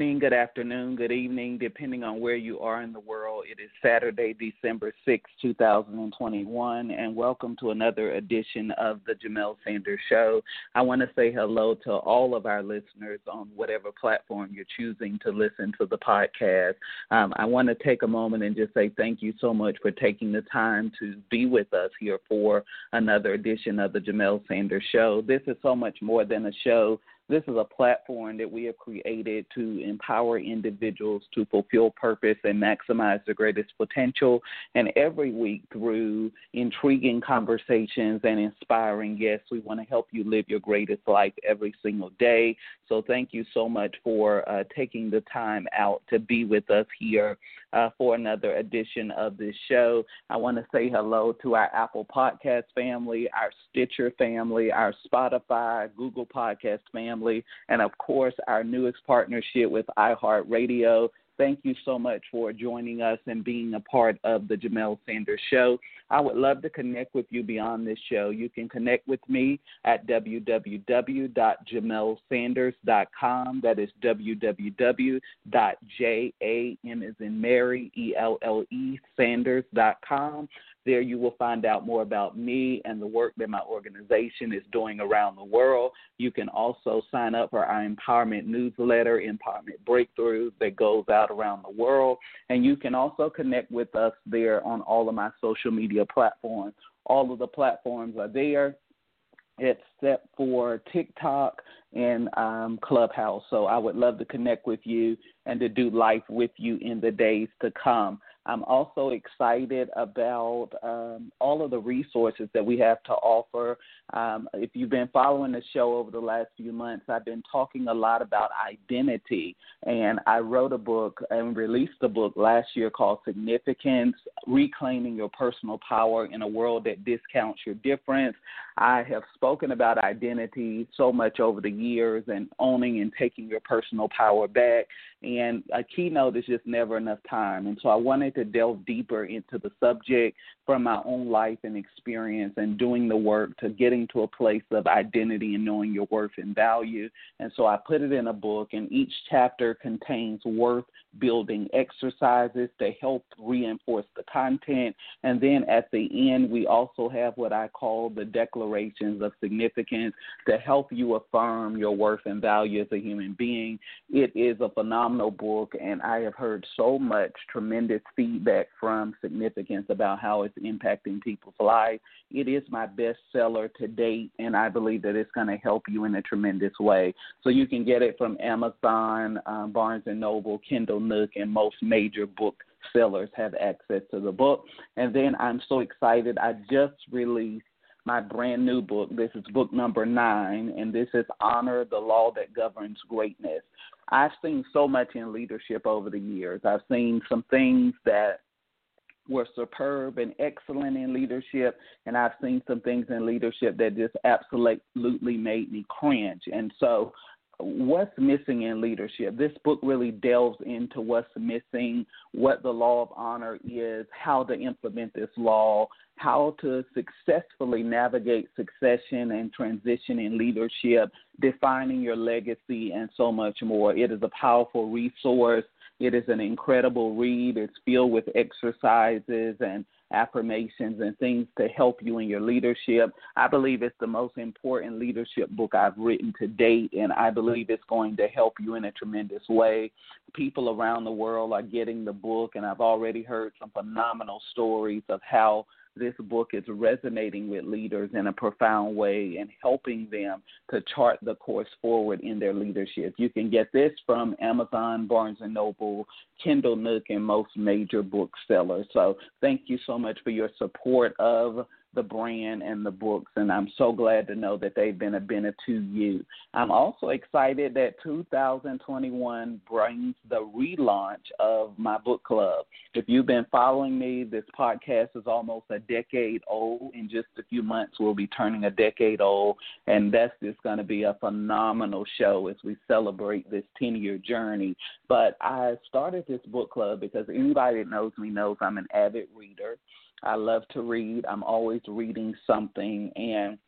Morning, good afternoon, good evening, depending on where you are in the world. It is Saturday, December sixth, two 2021, and welcome to another edition of the Jamelle Sanders Show. I want to say hello to all of our listeners on whatever platform you're choosing to listen to the podcast. Um, I want to take a moment and just say thank you so much for taking the time to be with us here for another edition of the Jamelle Sanders Show. This is so much more than a show this is a platform that we have created to empower individuals to fulfill purpose and maximize their greatest potential. And every week, through intriguing conversations and inspiring guests, we want to help you live your greatest life every single day. So, thank you so much for uh, taking the time out to be with us here uh, for another edition of this show. I want to say hello to our Apple Podcast family, our Stitcher family, our Spotify, Google Podcast family, and of course, our newest partnership with iHeartRadio. Thank you so much for joining us and being a part of the Jamelle Sanders Show. I would love to connect with you beyond this show. You can connect with me at www.jamellesanders.com. That is www.jam is in Mary, E L L E, Sanders.com. There you will find out more about me and the work that my organization is doing around the world. You can also sign up for our empowerment newsletter, Empowerment Breakthrough, that goes out around the world. And you can also connect with us there on all of my social media platforms. All of the platforms are there except for TikTok and um, Clubhouse. So I would love to connect with you and to do life with you in the days to come. I'm also excited about um, all of the resources that we have to offer. Um, if you've been following the show over the last few months, I've been talking a lot about identity. And I wrote a book and released a book last year called Significance Reclaiming Your Personal Power in a World That Discounts Your Difference. I have spoken about identity so much over the years and owning and taking your personal power back. And a keynote is just never enough time. And so I wanted to delve deeper into the subject from my own life and experience and doing the work to getting to a place of identity and knowing your worth and value. And so I put it in a book, and each chapter contains worth building exercises to help reinforce the content. And then at the end, we also have what I call the declarations of significance to help you affirm your worth and value as a human being. It is a phenomenal book, and I have heard so much tremendous feedback from significance about how it's impacting people's lives. It is my bestseller to date, and I believe that it's going to help you in a tremendous way. So you can get it from Amazon, um, Barnes and Noble, Kindle Nook, and most major book sellers have access to the book. And then I'm so excited. I just released my brand new book. This is book number nine, and this is Honor the Law That Governs Greatness. I've seen so much in leadership over the years. I've seen some things that were superb and excellent in leadership, and I've seen some things in leadership that just absolutely made me cringe. And so, what's missing in leadership? This book really delves into what's missing, what the law of honor is, how to implement this law, how to successfully navigate succession and transition in leadership, defining your legacy, and so much more. It is a powerful resource. It is an incredible read. It's filled with exercises and affirmations and things to help you in your leadership. I believe it's the most important leadership book I've written to date, and I believe it's going to help you in a tremendous way. People around the world are getting the book, and I've already heard some phenomenal stories of how this book is resonating with leaders in a profound way and helping them to chart the course forward in their leadership. You can get this from Amazon, Barnes and Noble, Kindle Nook, and most major booksellers. So thank you so much for your support of the brand and the books, and I'm so glad to know that they've been a benefit to you. I'm also excited that 2021 brings the relaunch of my book club. If you've been following me, this podcast is almost a decade old. In just a few months, we'll be turning a decade old, and that's just going to be a phenomenal show as we celebrate this 10 year journey. But I started this book club because anybody that knows me knows I'm an avid reader. I love to read. I'm always reading something and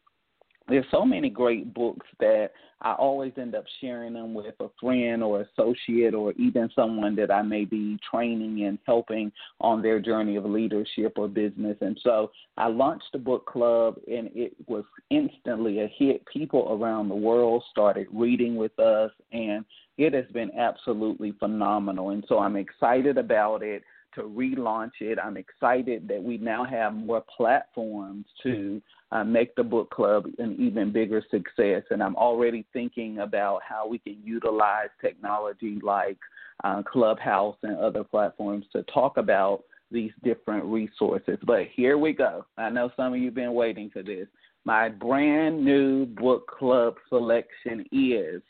there's so many great books that I always end up sharing them with a friend or associate or even someone that I may be training and helping on their journey of leadership or business. And so I launched a book club and it was instantly a hit. People around the world started reading with us and it has been absolutely phenomenal. And so I'm excited about it to relaunch it. I'm excited that we now have more platforms to uh, make the book club an even bigger success. And I'm already thinking about how we can utilize technology like uh, Clubhouse and other platforms to talk about these different resources. But here we go. I know some of you have been waiting for this. My brand new book club selection is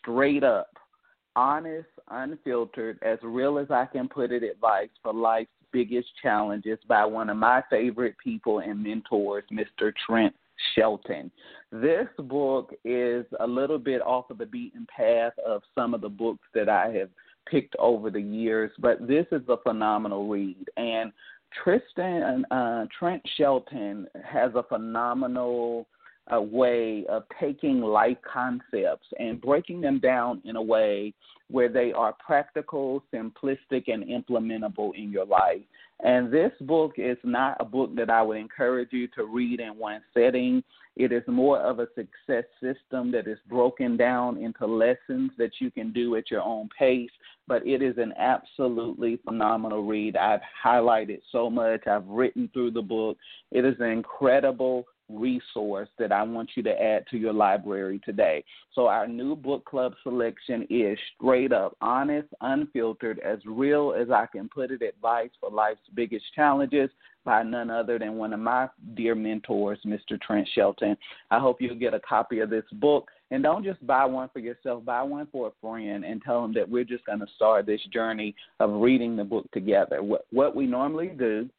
Straight Up honest, unfiltered, as real as I can put it advice for life's biggest challenges by one of my favorite people and mentors, Mr. Trent Shelton. This book is a little bit off of the beaten path of some of the books that I have picked over the years, but this is a phenomenal read. And Tristan uh, Trent Shelton has a phenomenal a way of taking life concepts and breaking them down in a way where they are practical, simplistic, and implementable in your life. And this book is not a book that I would encourage you to read in one setting. It is more of a success system that is broken down into lessons that you can do at your own pace. But it is an absolutely phenomenal read. I've highlighted so much, I've written through the book. It is an incredible resource that I want you to add to your library today. So, our new book club selection is straight up, honest, unfiltered, as real as I can put it advice for life's biggest challenges by none other than one of my dear mentors, Mr. Trent Shelton. I hope you'll get a copy of this book. And don't just buy one for yourself, buy one for a friend and tell them that we're just going to start this journey of reading the book together. What, what we normally do,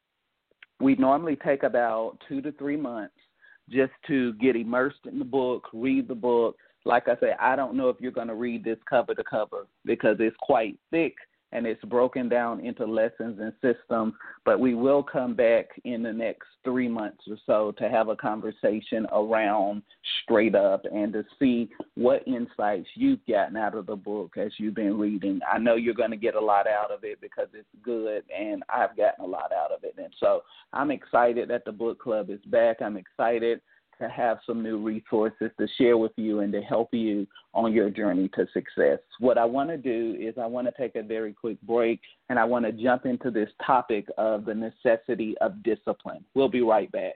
we normally take about two to three months just to get immersed in the book, read the book. Like I said, I don't know if you're going to read this cover to cover because it's quite thick and it's broken down into lessons and systems. But we will come back in the next three months or so to have a conversation around straight up and to see what insights you've gotten out of the book as you've been reading. I know you're going to get a lot out of it because it's good, and I've gotten a lot out of it. And so I'm excited that the book club is back. I'm excited to have some new resources to share with you and to help you on your journey to success. What I want to do is I want to take a very quick break and I want to jump into this topic of the necessity of discipline. We'll be right back.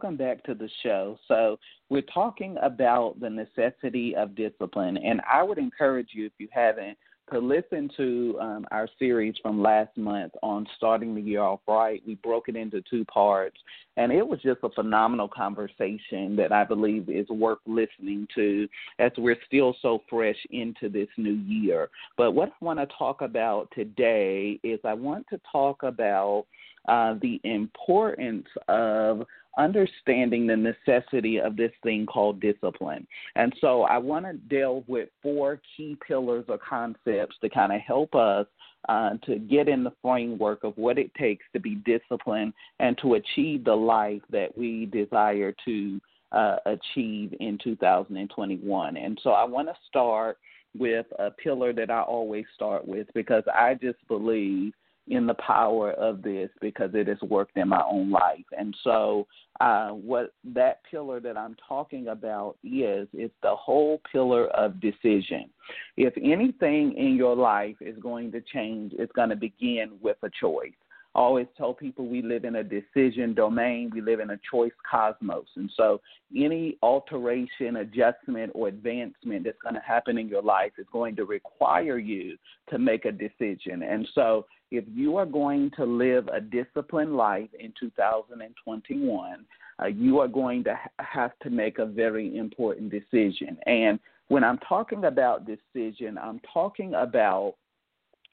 Welcome back to the show. So, we're talking about the necessity of discipline, and I would encourage you, if you haven't, to listen to um, our series from last month on starting the year off right. We broke it into two parts, and it was just a phenomenal conversation that I believe is worth listening to as we're still so fresh into this new year. But what I want to talk about today is I want to talk about uh, the importance of understanding the necessity of this thing called discipline. And so I want to delve with four key pillars or concepts to kind of help us uh, to get in the framework of what it takes to be disciplined and to achieve the life that we desire to uh, achieve in 2021. And so I want to start with a pillar that I always start with because I just believe in the power of this because it has worked in my own life. And so, uh, what that pillar that I'm talking about is, is the whole pillar of decision. If anything in your life is going to change, it's going to begin with a choice. I always tell people we live in a decision domain, we live in a choice cosmos. And so any alteration, adjustment, or advancement that's going to happen in your life is going to require you to make a decision. And so if you are going to live a disciplined life in 2021, uh, you are going to ha- have to make a very important decision. And when I'm talking about decision, I'm talking about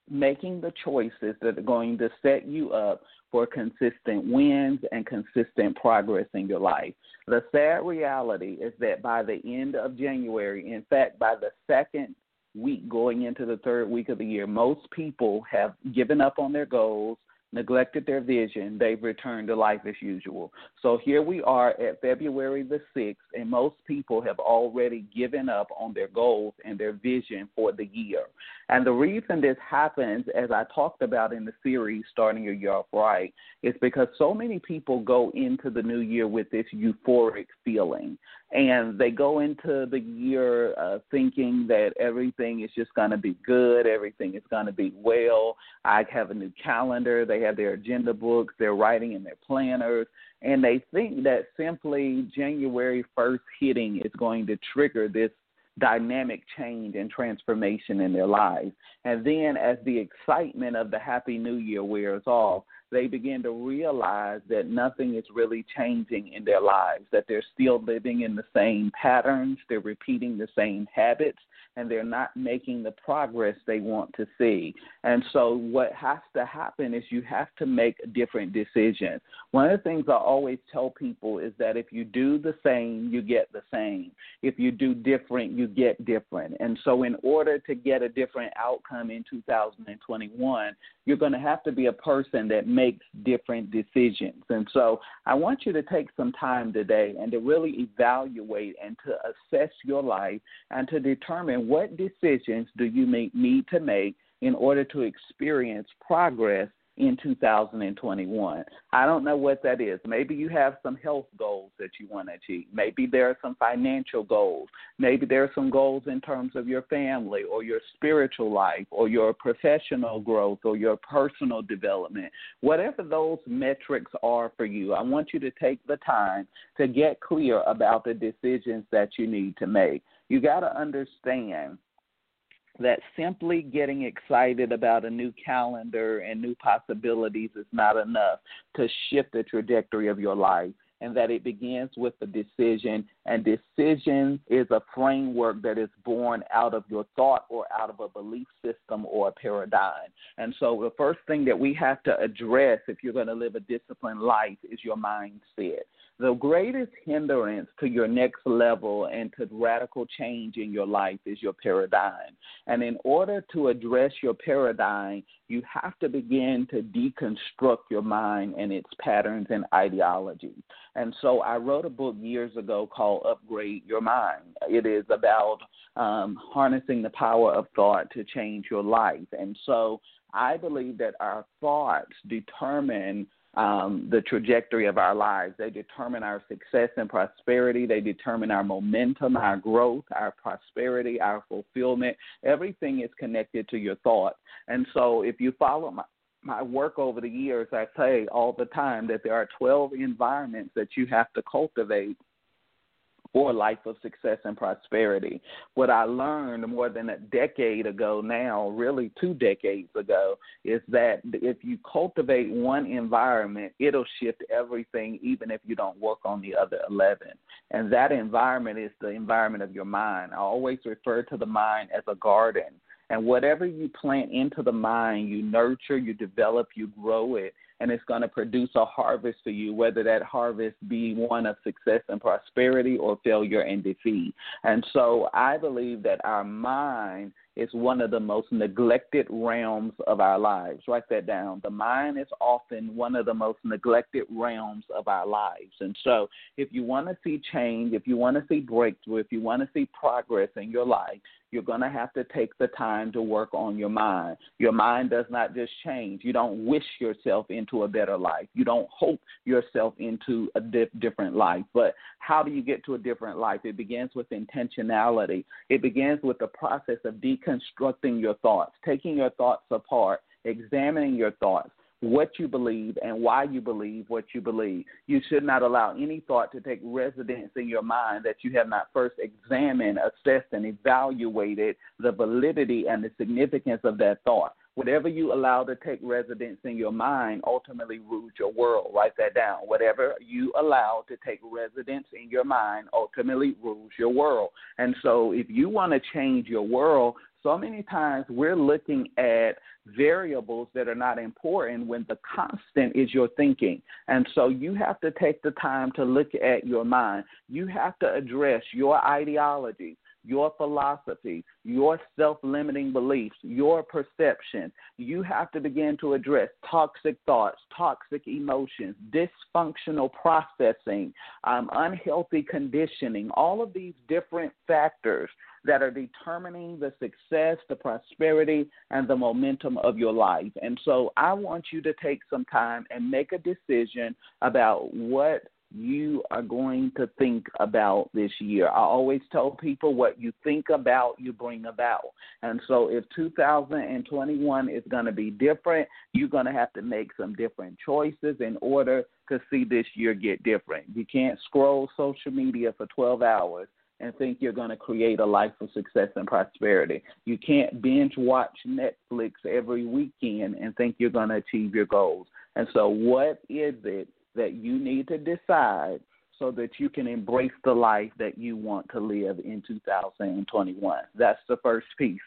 making the choices that are going to set you up for consistent wins and consistent progress in your life. The sad reality is that by the end of January, in fact, by the second week going into the third week of the year, most people have given up on their goals neglected their vision, they've returned to life as usual. So here we are at February the 6th, and most people have already given up on their goals and their vision for the year. And the reason this happens, as I talked about in the series, Starting Your Year Off Right, is because so many people go into the new year with this euphoric feeling. And they go into the year uh, thinking that everything is just going to be good, everything is going to be well. I have a new calendar. They have their agenda books, they're writing in their planners, and they think that simply January 1st hitting is going to trigger this dynamic change and transformation in their lives. And then, as the excitement of the Happy New Year wears off, they begin to realize that nothing is really changing in their lives, that they're still living in the same patterns, they're repeating the same habits, and they're not making the progress they want to see. And so, what has to happen is you have to make different decisions. One of the things I always tell people is that if you do the same, you get the same. If you do different, you get different. And so, in order to get a different outcome in 2021, you're going to have to be a person that makes different decisions. And so, I want you to take some time today and to really evaluate and to assess your life and to determine what decisions do you make, need to make in order to experience progress in 2021. I don't know what that is. Maybe you have some health goals that you want to achieve. Maybe there are some financial goals. Maybe there are some goals in terms of your family or your spiritual life or your professional growth or your personal development. Whatever those metrics are for you, I want you to take the time to get clear about the decisions that you need to make you got to understand that simply getting excited about a new calendar and new possibilities is not enough to shift the trajectory of your life and that it begins with a decision. And decision is a framework that is born out of your thought or out of a belief system or a paradigm. And so the first thing that we have to address if you're going to live a disciplined life is your mindset. The greatest hindrance to your next level and to radical change in your life is your paradigm. And in order to address your paradigm, you have to begin to deconstruct your mind and its patterns and ideologies. And so I wrote a book years ago called Upgrade Your Mind. It is about um, harnessing the power of thought to change your life. And so I believe that our thoughts determine um, the trajectory of our lives. They determine our success and prosperity. They determine our momentum, our growth, our prosperity, our fulfillment. Everything is connected to your thought. And so if you follow my, my work over the years, I say all the time that there are 12 environments that you have to cultivate for a life of success and prosperity. What I learned more than a decade ago now, really two decades ago, is that if you cultivate one environment, it'll shift everything, even if you don't work on the other 11. And that environment is the environment of your mind. I always refer to the mind as a garden. And whatever you plant into the mind, you nurture, you develop, you grow it and it's going to produce a harvest for you, whether that harvest be one of success and prosperity or failure and defeat. And so I believe that our mind is one of the most neglected realms of our lives. Write that down. The mind is often one of the most neglected realms of our lives. And so, if you want to see change, if you want to see breakthrough, if you want to see progress in your life, you're going to have to take the time to work on your mind. Your mind does not just change. You don't wish yourself into a better life. You don't hope yourself into a di- different life. But how do you get to a different life? It begins with intentionality. It begins with the process of deconstructing your thoughts, taking your thoughts apart, examining your thoughts what you believe and why you believe what you believe. You should not allow any thought to take residence in your mind that you have not first examined, assessed, and evaluated the validity and the significance of that thought. Whatever you allow to take residence in your mind ultimately rules your world. Write that down. Whatever you allow to take residence in your mind ultimately rules your world. And so if you want to change your world, so many times we're looking at variables that are not important when the constant is your thinking. And so you have to take the time to look at your mind. You have to address your ideologies your philosophy, your self limiting beliefs, your perception. You have to begin to address toxic thoughts, toxic emotions, dysfunctional processing, um, unhealthy conditioning, all of these different factors that are determining the success, the prosperity, and the momentum of your life. And so I want you to take some time and make a decision about what you are going to think about this year. I always tell people what you think about, you bring about. And so if 2021 is going to be different, you're going to have to make some different choices in order to see this year get different. You can't scroll social media for 12 hours and think you're going to create a life of success and prosperity. You can't binge watch Netflix every weekend and think you're going to achieve your goals. And so, what is it that you need to decide so that you can embrace the life that you want to live in 2021? That's the first piece.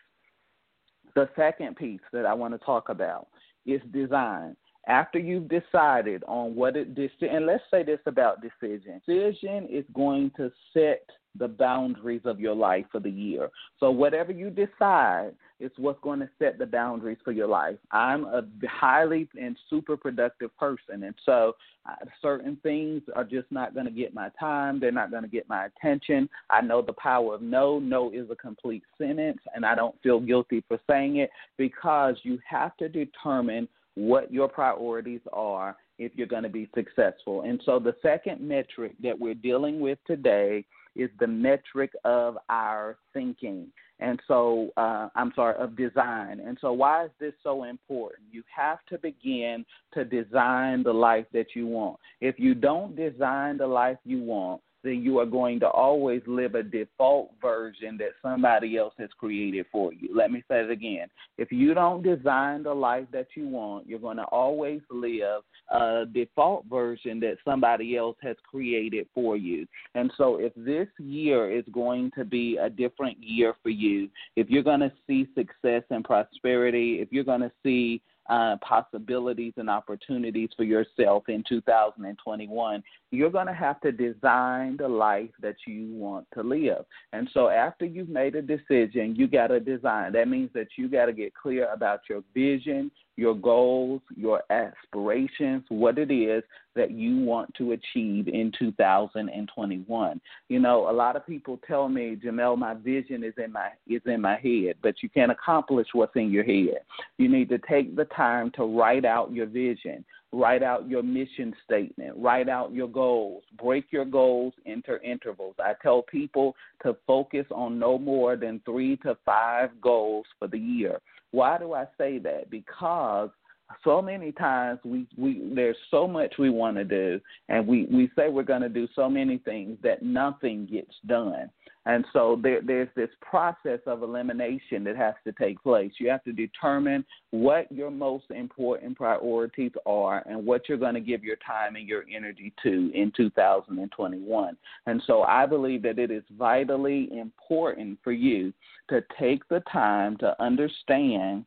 The second piece that I want to talk about is design after you've decided on what it and let's say this about decision decision is going to set the boundaries of your life for the year. So whatever you decide is what's going to set the boundaries for your life. I'm a highly and super productive person and so uh, certain things are just not going to get my time they're not going to get my attention. I know the power of no no is a complete sentence and i don't feel guilty for saying it because you have to determine what your priorities are if you're going to be successful. And so the second metric that we're dealing with today is the metric of our thinking. And so, uh, I'm sorry, of design. And so, why is this so important? You have to begin to design the life that you want. If you don't design the life you want, then you are going to always live a default version that somebody else has created for you. Let me say it again. If you don't design the life that you want, you're going to always live a default version that somebody else has created for you. And so, if this year is going to be a different year for you, if you're going to see success and prosperity, if you're going to see uh, possibilities and opportunities for yourself in 2021, you're going to have to design the life that you want to live. And so after you've made a decision, you got to design. That means that you got to get clear about your vision, your goals, your aspirations, what it is that you want to achieve in 2021. You know, a lot of people tell me, Jamelle, my vision is in my is in my head, but you can't accomplish what's in your head. You need to take the time to write out your vision. Write out your mission statement. Write out your goals. Break your goals into intervals. I tell people to focus on no more than three to five goals for the year. Why do I say that? Because so many times we we there's so much we want to do and we we say we're going to do so many things that nothing gets done and so there, there's this process of elimination that has to take place. You have to determine what your most important priorities are and what you're going to give your time and your energy to in 2021. And so I believe that it is vitally important for you to take the time to understand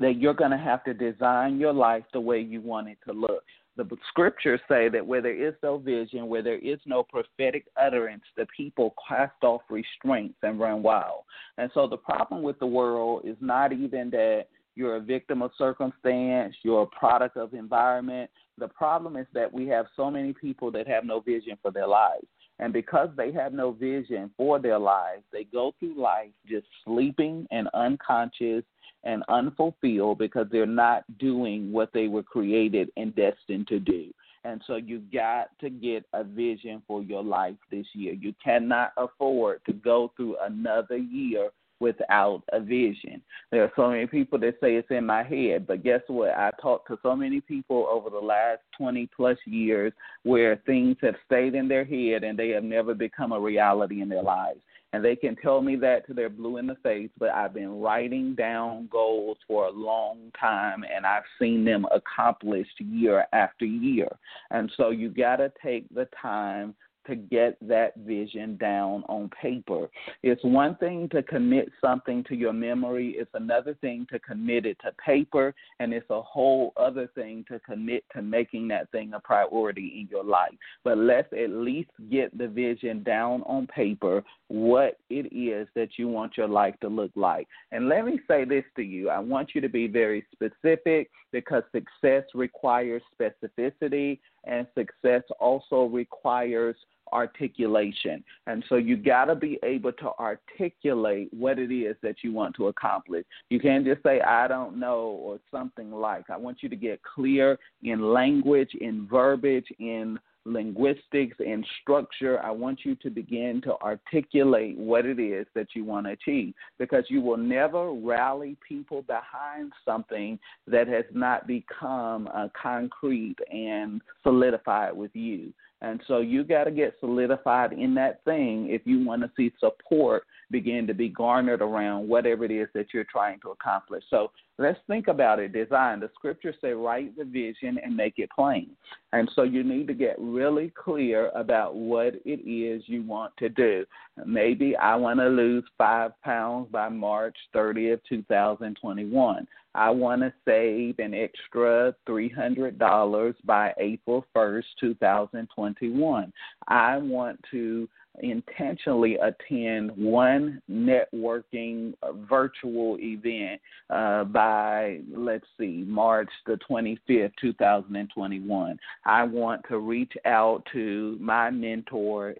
that you're going to have to design your life the way you want it to look the scriptures say that where there is no vision, where there is no prophetic utterance, the people cast off restraints and run wild. And so the problem with the world is not even that you're a victim of circumstance, you're a product of environment. The problem is that we have so many people that have no vision for their lives. And because they have no vision for their lives, they go through life just sleeping and unconscious and unfulfilled because they're not doing what they were created and destined to do. And so you got to get a vision for your life this year. You cannot afford to go through another year without a vision. There are so many people that say it's in my head, but guess what? I talked to so many people over the last 20 plus years where things have stayed in their head and they have never become a reality in their lives. And they can tell me that to their blue in the face, but I've been writing down goals for a long time and I've seen them accomplished year after year. And so you got to take the time to get that vision down on paper. It's one thing to commit something to your memory, it's another thing to commit it to paper, and it's a whole other thing to commit to making that thing a priority in your life. But let's at least get the vision down on paper, what it is that you want your life to look like. And let me say this to you I want you to be very specific because success requires specificity and success also requires articulation. And so you got to be able to articulate what it is that you want to accomplish. You can't just say, I don't know, or something like. I want you to get clear in language, in verbiage, in linguistics and structure, I want you to begin to articulate what it is that you want to achieve because you will never rally people behind something that has not become uh, concrete and solidified with you. And so you got to get solidified in that thing if you want to see support begin to be garnered around whatever it is that you're trying to accomplish. So let's think about it. Design. The scriptures say write the vision and make it plain. And so you need to get really clear about what it is you want to do. Maybe I want to lose five pounds by March 30th, 2021. I want to save an extra $300 by April 1st, 2021. I want to intentionally attend one networking uh, virtual event uh, by, let's see, March the 25th, 2021. I want to reach out to my mentor,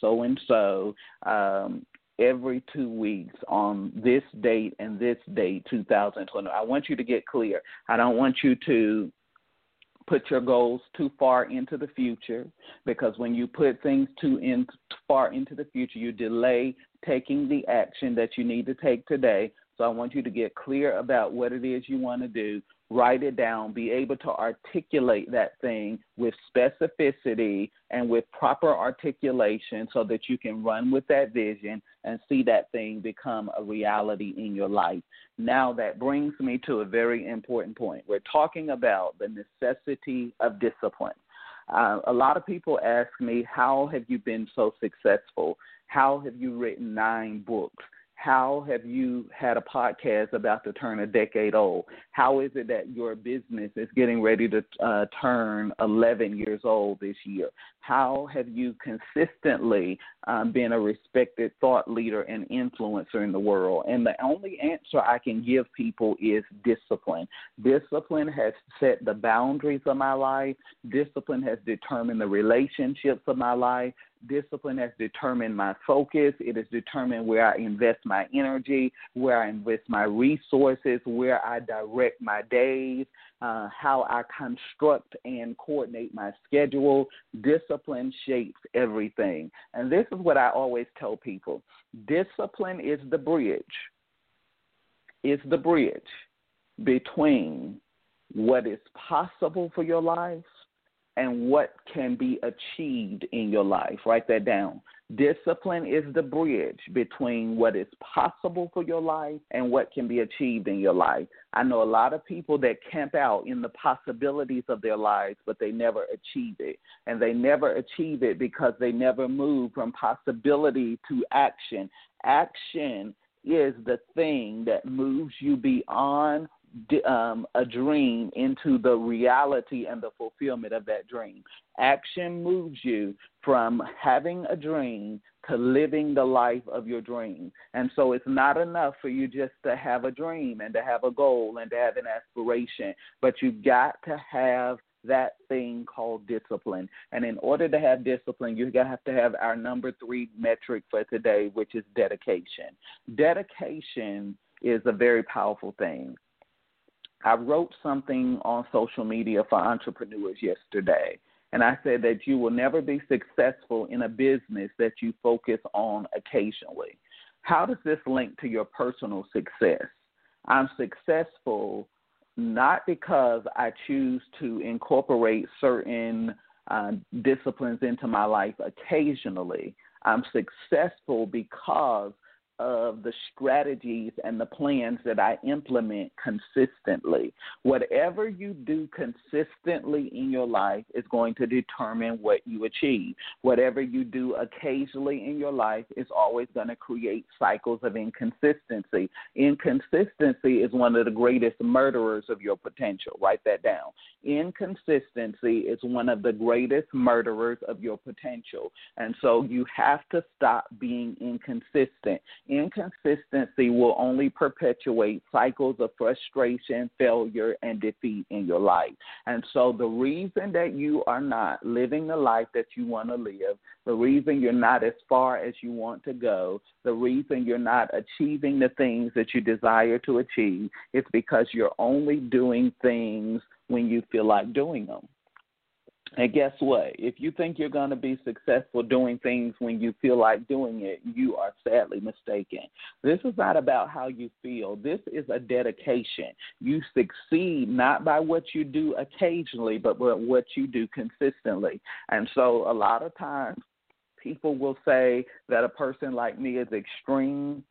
so and so, every two weeks on this date and this date, 2020. I want you to get clear. I don't want you to put your goals too far into the future because when you put things too in, far into the future, you delay taking the action that you need to take today. So I want you to get clear about what it is you want to do write it down, be able to articulate that thing with specificity and with proper articulation so that you can run with that vision and see that thing become a reality in your life. Now, that brings me to a very important point. We're talking about the necessity of discipline. Uh, a lot of people ask me, How have you been so successful? How have you written nine books? How have you had a podcast about to turn a decade old? How is it that your business is getting ready to uh, turn 11 years old this year? How have you consistently um, been a respected thought leader and influencer in the world? And the only answer I can give people is discipline. Discipline has set the boundaries of my life, discipline has determined the relationships of my life. Discipline has determined my focus. It has determined where I invest my energy, where I invest my resources, where I direct my days, uh, how I construct and coordinate my schedule. Discipline shapes everything. And this is what I always tell people discipline is the bridge, it's the bridge between what is possible for your life and what can be achieved in your life. Write that down. Discipline is the bridge between what is possible for your life and what can be achieved in your life. I know a lot of people that camp out in the possibilities of their lives, but they never achieve it. And they never achieve it because they never move from possibility to action. Action is the thing that moves you beyond um, a dream into the reality and the fulfillment of that dream. Action moves you from having a dream to living the life of your dream. And so it's not enough for you just to have a dream and to have a goal and to have an aspiration, but you've got to have that thing called discipline. And in order to have discipline, you have to have our number three metric for today, which is dedication. Dedication is a very powerful thing. I wrote something on social media for entrepreneurs yesterday, and I said that you will never be successful in a business that you focus on occasionally. How does this link to your personal success? I'm successful not because I choose to incorporate certain uh, disciplines into my life occasionally. I'm successful because of the strategies and the plans that I implement consistently. Whatever you do consistently in your life is going to determine what you achieve. Whatever you do occasionally in your life is always going to create cycles of inconsistency. Inconsistency is one of the greatest murderers of your potential. Write that down. Inconsistency is one of the greatest murderers of your potential. And so you have to stop being inconsistent inconsistency will only perpetuate cycles of frustration, failure, and defeat in your life. And so, the reason that you are not living the life that you want to live, the reason you're not as far as you want to go, the reason you're not achieving the things that you desire to achieve, is because you're only doing things when you feel like doing them. And guess what? If you think you're going to be successful doing things when you feel like doing it, you are sadly mistaken. This is not about how you feel. This is a dedication. You succeed not by what you do occasionally, but by what you do consistently. And so a lot of times people will say that a person like me is extreme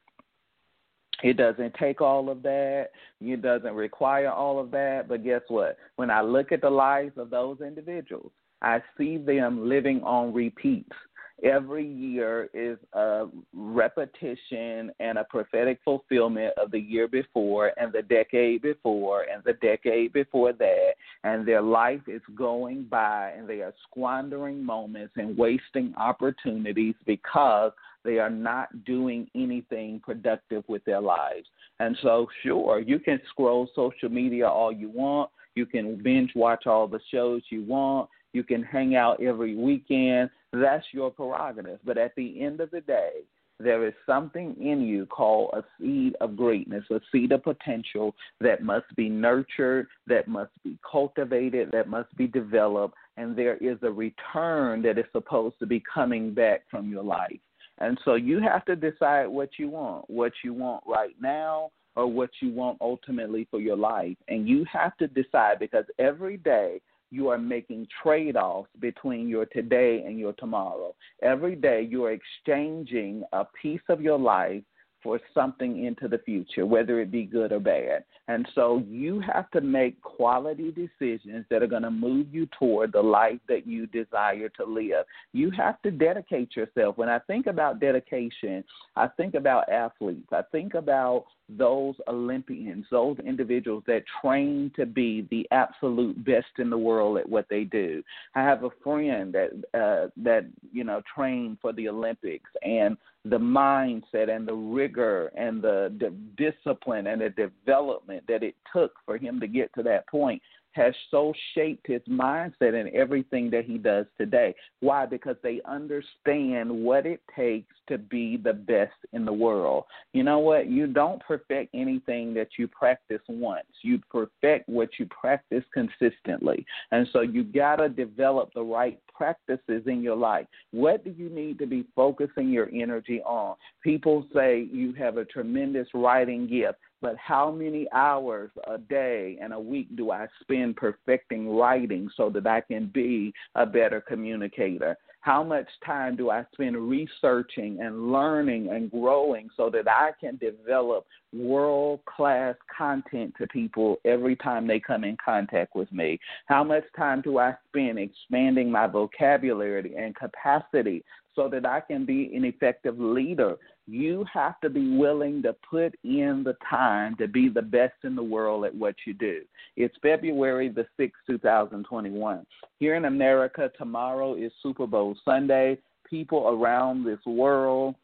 it doesn't take all of that. It doesn't require all of that. But guess what? When I look at the lives of those individuals, I see them living on repeats. Every year is a repetition and a prophetic fulfillment of the year before and the decade before and the decade before that. And their life is going by and they are squandering moments and wasting opportunities because they are not doing anything productive with their lives. And so, sure, you can scroll social media all you want. You can binge watch all the shows you want. You can hang out every weekend. That's your prerogative. But at the end of the day, there is something in you called a seed of greatness, a seed of potential that must be nurtured, that must be cultivated, that must be developed, and there is a return that is supposed to be coming back from your life. And so you have to decide what you want, what you want right now or what you want ultimately for your life. And you have to decide because every day you are making trade offs between your today and your tomorrow. Every day you are exchanging a piece of your life for something into the future, whether it be good or bad. And so you have to make quality decisions that are going to move you toward the life that you desire to live. You have to dedicate yourself. When I think about dedication, I think about athletes. I think about those Olympians, those individuals that train to be the absolute best in the world at what they do. I have a friend that uh, that you know trained for the Olympics, and the mindset and the rigor and the, the discipline and the development that it took for him to get to that point has so shaped his mindset and everything that he does today. Why? Because they understand what it takes to be the best in the world. You know what? You don't perfect anything that you practice once. You perfect what you practice consistently. And so you got to develop the right practices in your life. What do you need to be focusing your energy on? People say you have a tremendous writing gift. But how many hours a day and a week do I spend perfecting writing so that I can be a better communicator? How much time do I spend researching and learning and growing so that I can develop world class content to people every time they come in contact with me? How much time do I spend expanding my vocabulary and capacity so that I can be an effective leader you have to be willing to put in the time to be the best in the world at what you do. It's February the 6th, 2021. Here in America, tomorrow is Super Bowl Sunday. People around this world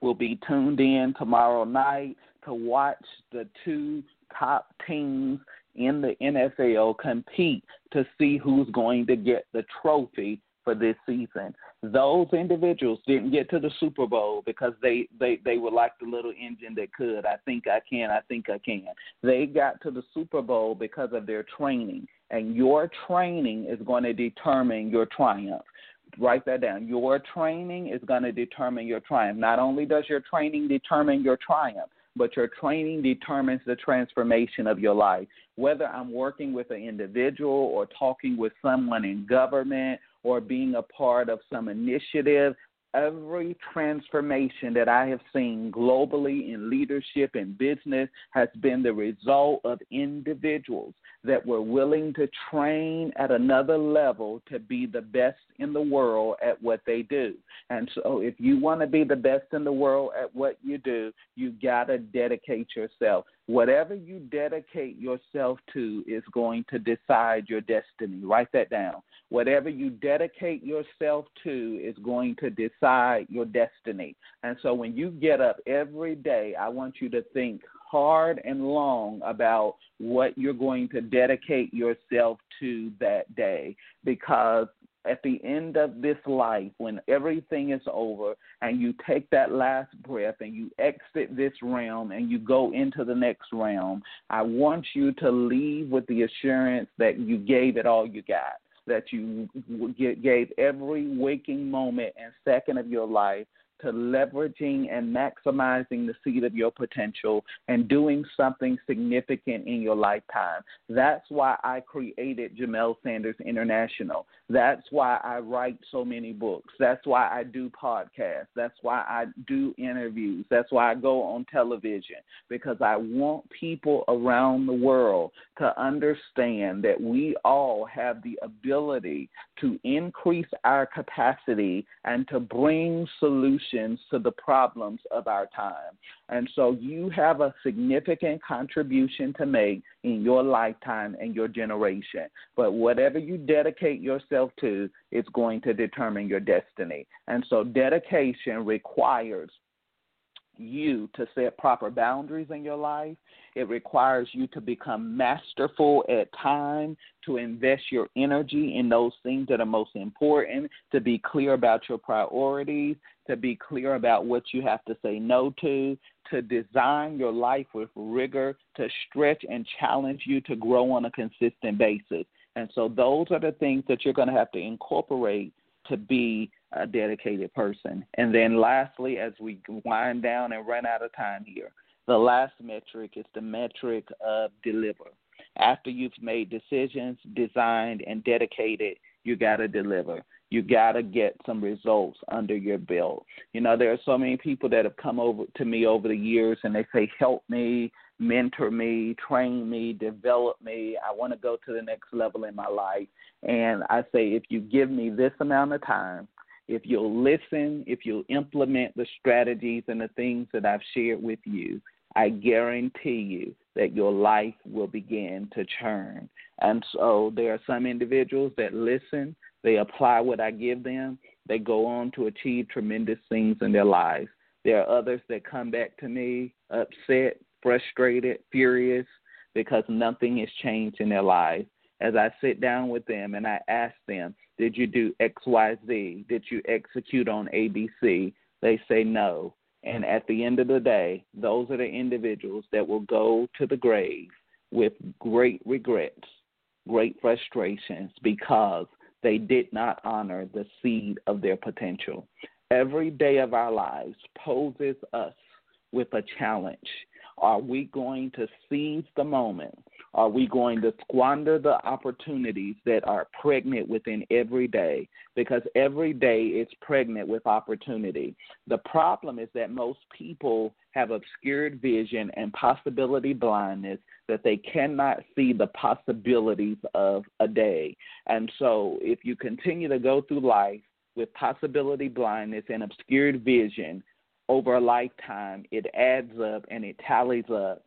will be tuned in tomorrow night to watch the two top teams in the NFL compete to see who's going to get the trophy for this season. Those individuals didn't get to the Super Bowl because they they they were like the little engine that could. I think I can. I think I can. They got to the Super Bowl because of their training, and your training is going to determine your triumph write that down. Your training is going to determine your triumph. Not only does your training determine your triumph, but your training determines the transformation of your life. Whether I'm working with an individual or talking with someone in government or being a part of some initiative, every transformation that I have seen globally in leadership and business has been the result of individuals that were willing to train at another level to be the best in the world at what they do. And so, if you want to be the best in the world at what you do, you got to dedicate yourself. Whatever you dedicate yourself to is going to decide your destiny. Write that down. Whatever you dedicate yourself to is going to decide your destiny. And so when you get up every day, I want you to think hard and long about what you're going to dedicate yourself to that day because at the end of this life, when everything is over and you take that last breath and you exit this realm and you go into the next realm, I want you to leave with the assurance that you gave it all you got that you gave every waking moment and second of your life to leveraging and maximizing the seed of your potential and doing something significant in your lifetime. That's why I created Jamelle Sanders International. That's why I write so many books. That's why I do podcasts. That's why I do interviews. That's why I go on television because I want people around the world to understand that we all have the ability to increase our capacity and to bring solutions to the problems of our time. And so you have a significant contribution to make in your lifetime and your generation. But whatever you dedicate yourself to it's going to determine your destiny. And so dedication requires you to set proper boundaries in your life. It requires you to become masterful at time, to invest your energy in those things that are most important, to be clear about your priorities, to be clear about what you have to say no to, to design your life with rigor, to stretch and challenge you to grow on a consistent basis. And so those are the things that you're going to have to incorporate to be a dedicated person. And then lastly, as we wind down and run out of time here, the last metric is the metric of deliver. After you've made decisions, designed, and dedicated, you got to deliver. You got to get some results under your belt. You know, there are so many people that have come over to me over the years and they say, help me, mentor me, train me, develop me. I want to go to the next level in my life. And I say, if you give me this amount of time, if you'll listen, if you'll implement the strategies and the things that I've shared with you, I guarantee you that your life will begin to churn. And so there are some individuals that listen, they apply what I give them, they go on to achieve tremendous things in their lives. There are others that come back to me upset, frustrated, furious because nothing has changed in their lives. As I sit down with them and I ask them, Did you do XYZ? Did you execute on ABC? They say no. And at the end of the day, those are the individuals that will go to the grave with great regrets, great frustrations, because they did not honor the seed of their potential. Every day of our lives poses us with a challenge. Are we going to seize the moment? Are we going to squander the opportunities that are pregnant within every day? Because every day is pregnant with opportunity. The problem is that most people have obscured vision and possibility blindness that they cannot see the possibilities of a day. And so, if you continue to go through life with possibility blindness and obscured vision over a lifetime, it adds up and it tallies up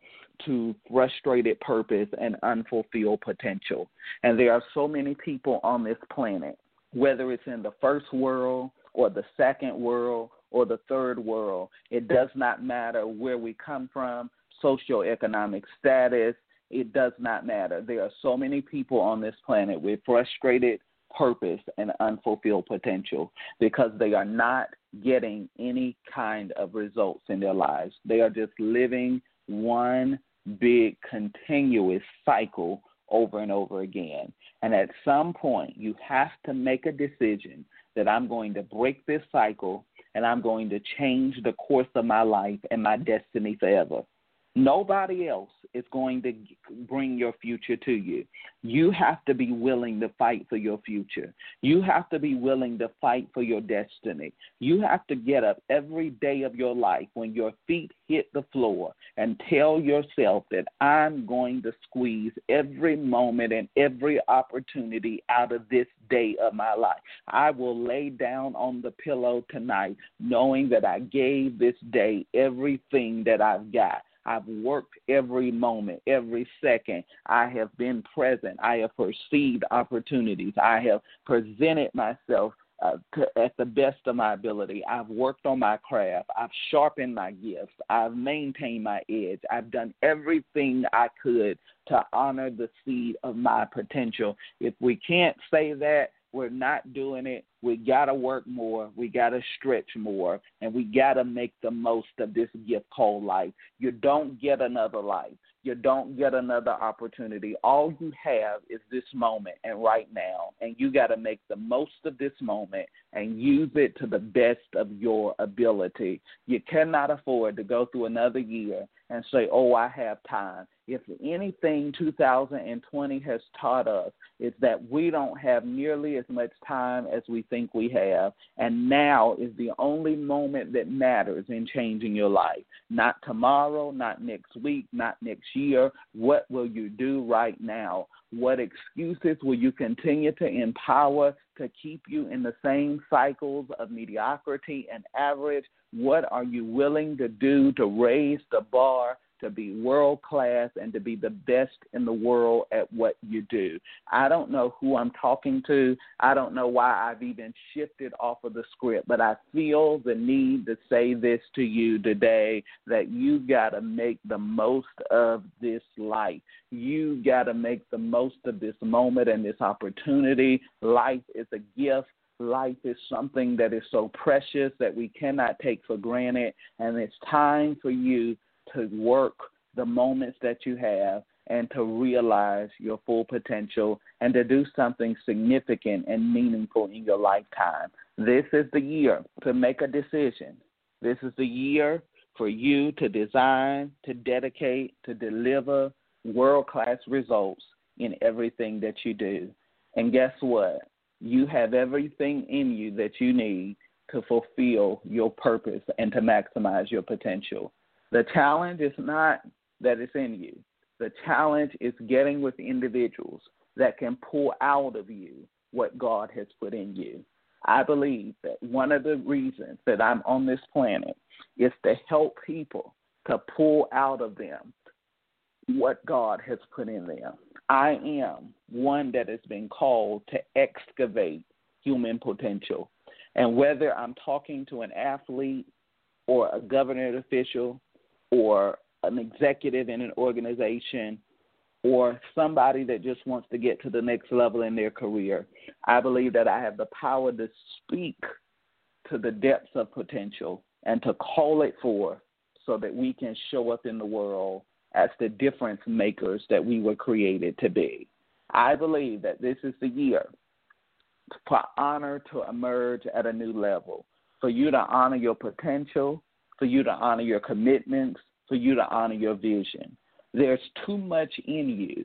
to frustrated purpose and unfulfilled potential. And there are so many people on this planet, whether it's in the first world or the second world or the third world, it does not matter where we come from, socioeconomic status, it does not matter. There are so many people on this planet with frustrated purpose and unfulfilled potential because they are not getting any kind of results in their lives. They are just living one big continuous cycle over and over again. And at some point, you have to make a decision that I'm going to break this cycle and I'm going to change the course of my life and my destiny forever. Nobody else is going to bring your future to you. You have to be willing to fight for your future. You have to be willing to fight for your destiny. You have to get up every day of your life when your feet hit the floor and tell yourself that I'm going to squeeze every moment and every opportunity out of this day of my life. I will lay down on the pillow tonight knowing that I gave this day everything that I've got. I've worked every moment, every second. I have been present. I have perceived opportunities. I have presented myself uh, at the best of my ability. I've worked on my craft. I've sharpened my gifts. I've maintained my edge. I've done everything I could to honor the seed of my potential. If we can't say that, we're not doing it. We got to work more. We got to stretch more. And we got to make the most of this gift called life. You don't get another life. You don't get another opportunity. All you have is this moment and right now. And you got to make the most of this moment and use it to the best of your ability. You cannot afford to go through another year and say, oh, I have time. If anything 2020 has taught us is that we don't have nearly as much time as we think we have. And now is the only moment that matters in changing your life. Not tomorrow, not next week, not next year. What will you do right now? What excuses will you continue to empower to keep you in the same cycles of mediocrity and average? What are you willing to do to raise the bar to be world class and to be the best in the world at what you do. I don't know who I'm talking to. I don't know why I've even shifted off of the script, but I feel the need to say this to you today that you got to make the most of this life. You got to make the most of this moment and this opportunity. Life is a gift life is something that is so precious that we cannot take for granted. And it's time for you to work the moments that you have and to realize your full potential and to do something significant and meaningful in your lifetime. This is the year to make a decision. This is the year for you to design, to dedicate, to deliver world class results in everything that you do. And guess what? You have everything in you that you need to fulfill your purpose and to maximize your potential. The challenge is not that it's in you. The challenge is getting with individuals that can pull out of you what God has put in you. I believe that one of the reasons that I'm on this planet is to help people to pull out of them what God has put in them. I am one that has been called to excavate human potential. And whether I'm talking to an athlete or a government official or an executive in an organization or somebody that just wants to get to the next level in their career. I believe that I have the power to speak to the depths of potential and to call it forth so that we can show up in the world as the difference makers that we were created to be. I believe that this is the year for honor to emerge at a new level, for you to honor your potential, for you to honor your commitments, for you to honor your vision. There's too much in you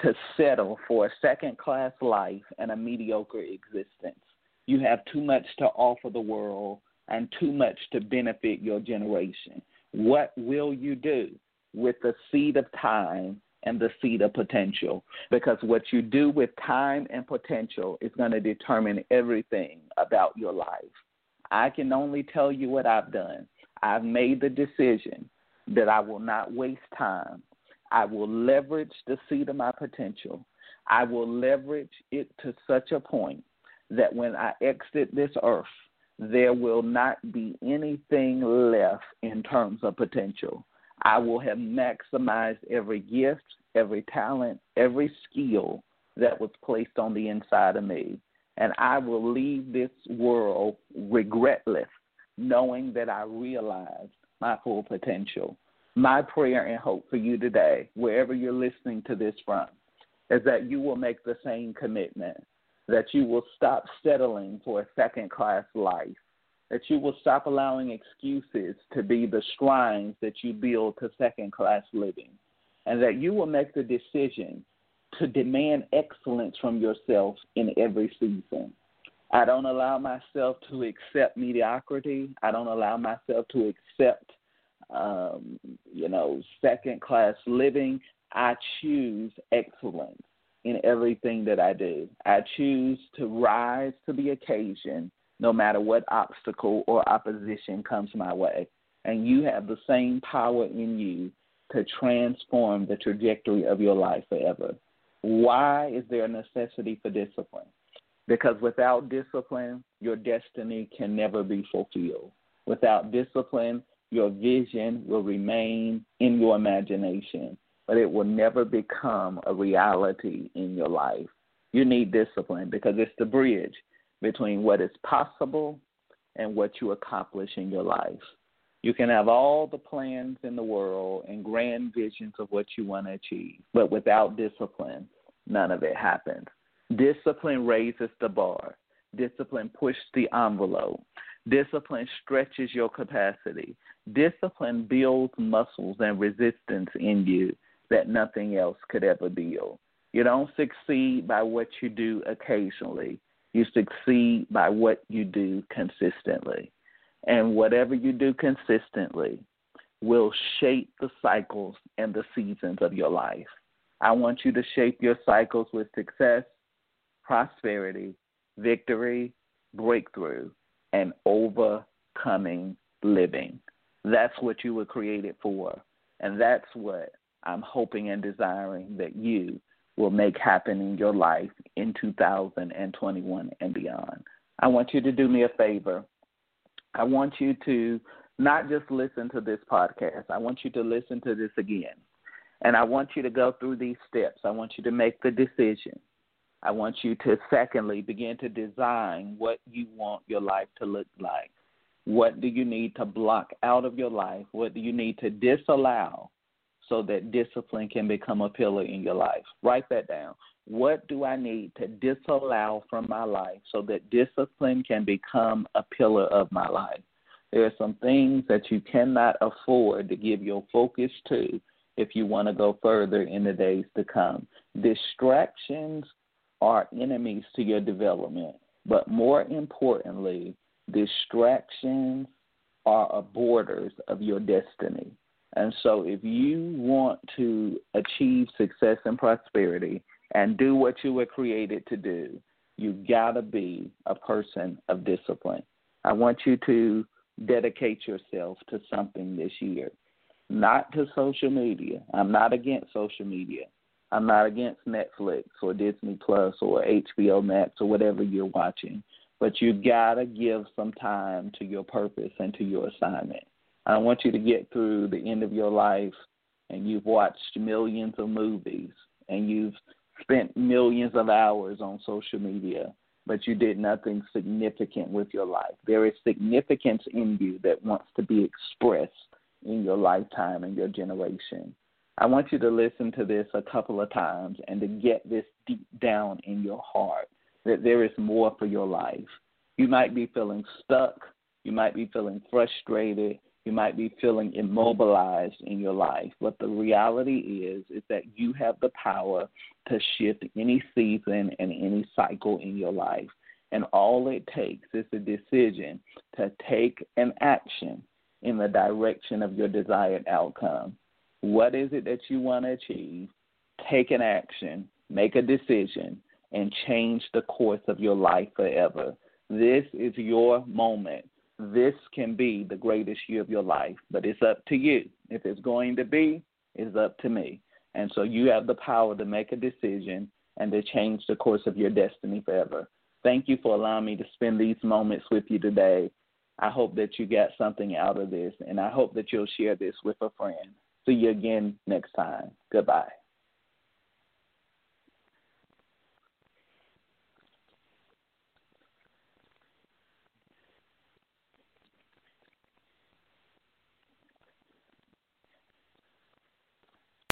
to settle for a second class life and a mediocre existence. You have too much to offer the world and too much to benefit your generation. What will you do with the seed of time and the seed of potential? Because what you do with time and potential is going to determine everything about your life. I can only tell you what I've done. I've made the decision that I will not waste time. I will leverage the seed of my potential. I will leverage it to such a point that when I exit this earth, there will not be anything left in terms of potential. I will have maximized every gift, every talent, every skill that was placed on the inside of me. And I will leave this world regretless, knowing that I realized my full potential. My prayer and hope for you today, wherever you're listening to this from, is that you will make the same commitment that you will stop settling for a second class life, that you will stop allowing excuses to be the shrines that you build to second class living, and that you will make the decision to demand excellence from yourself in every season. I don't allow myself to accept mediocrity. I don't allow myself to accept, um, you know, second class living. I choose excellence in everything that I do. I choose to rise to the occasion no matter what obstacle or opposition comes my way. And you have the same power in you to transform the trajectory of your life forever. Why is there a necessity for discipline? Because without discipline, your destiny can never be fulfilled. Without discipline, your vision will remain in your imagination but it will never become a reality in your life. You need discipline because it's the bridge between what is possible and what you accomplish in your life. You can have all the plans in the world and grand visions of what you want to achieve, but without discipline, none of it happens. Discipline raises the bar. Discipline pushes the envelope. Discipline stretches your capacity. Discipline builds muscles and resistance in you that nothing else could ever build. You don't succeed by what you do occasionally. You succeed by what you do consistently. And whatever you do consistently will shape the cycles and the seasons of your life. I want you to shape your cycles with success, prosperity, victory, breakthrough, and overcoming living. That's what you were created for. And that's what I'm hoping and desiring that you will make happen in your life in 2021 and beyond. I want you to do me a favor. I want you to not just listen to this podcast, I want you to listen to this again. And I want you to go through these steps. I want you to make the decision. I want you to, secondly, begin to design what you want your life to look like. What do you need to block out of your life? What do you need to disallow so that discipline can become a pillar in your life. Write that down. What do I need to disallow from my life so that discipline can become a pillar of my life? There are some things that you cannot afford to give your focus to if you want to go further in the days to come. Distractions are enemies to your development, but more importantly, distractions are borders of your destiny. And so, if you want to achieve success and prosperity and do what you were created to do, you gotta be a person of discipline. I want you to dedicate yourself to something this year, not to social media. I'm not against social media. I'm not against Netflix or Disney Plus or HBO Max or whatever you're watching, but you gotta give some time to your purpose and to your assignment. I want you to get through the end of your life and you've watched millions of movies and you've spent millions of hours on social media, but you did nothing significant with your life. There is significance in you that wants to be expressed in your lifetime and your generation. I want you to listen to this a couple of times and to get this deep down in your heart that there is more for your life. You might be feeling stuck, you might be feeling frustrated, You might be feeling immobilized in your life. But the reality is is that you have the power to shift any season and any cycle in your life. And all it takes is a decision to take an action in the direction of your desired outcome. What is it that you want to achieve? Take an action, make a decision, and change the course of your life forever. This is your moment. This can be the greatest year of your life, but it's up to you. If it's going to be, it's up to me. And so you have the power to make a decision and to change the course of your destiny forever. Thank you for allowing me to spend these moments with you today. I hope that you got something out of this, and I hope that you'll share this with a friend. See you again next time. Goodbye.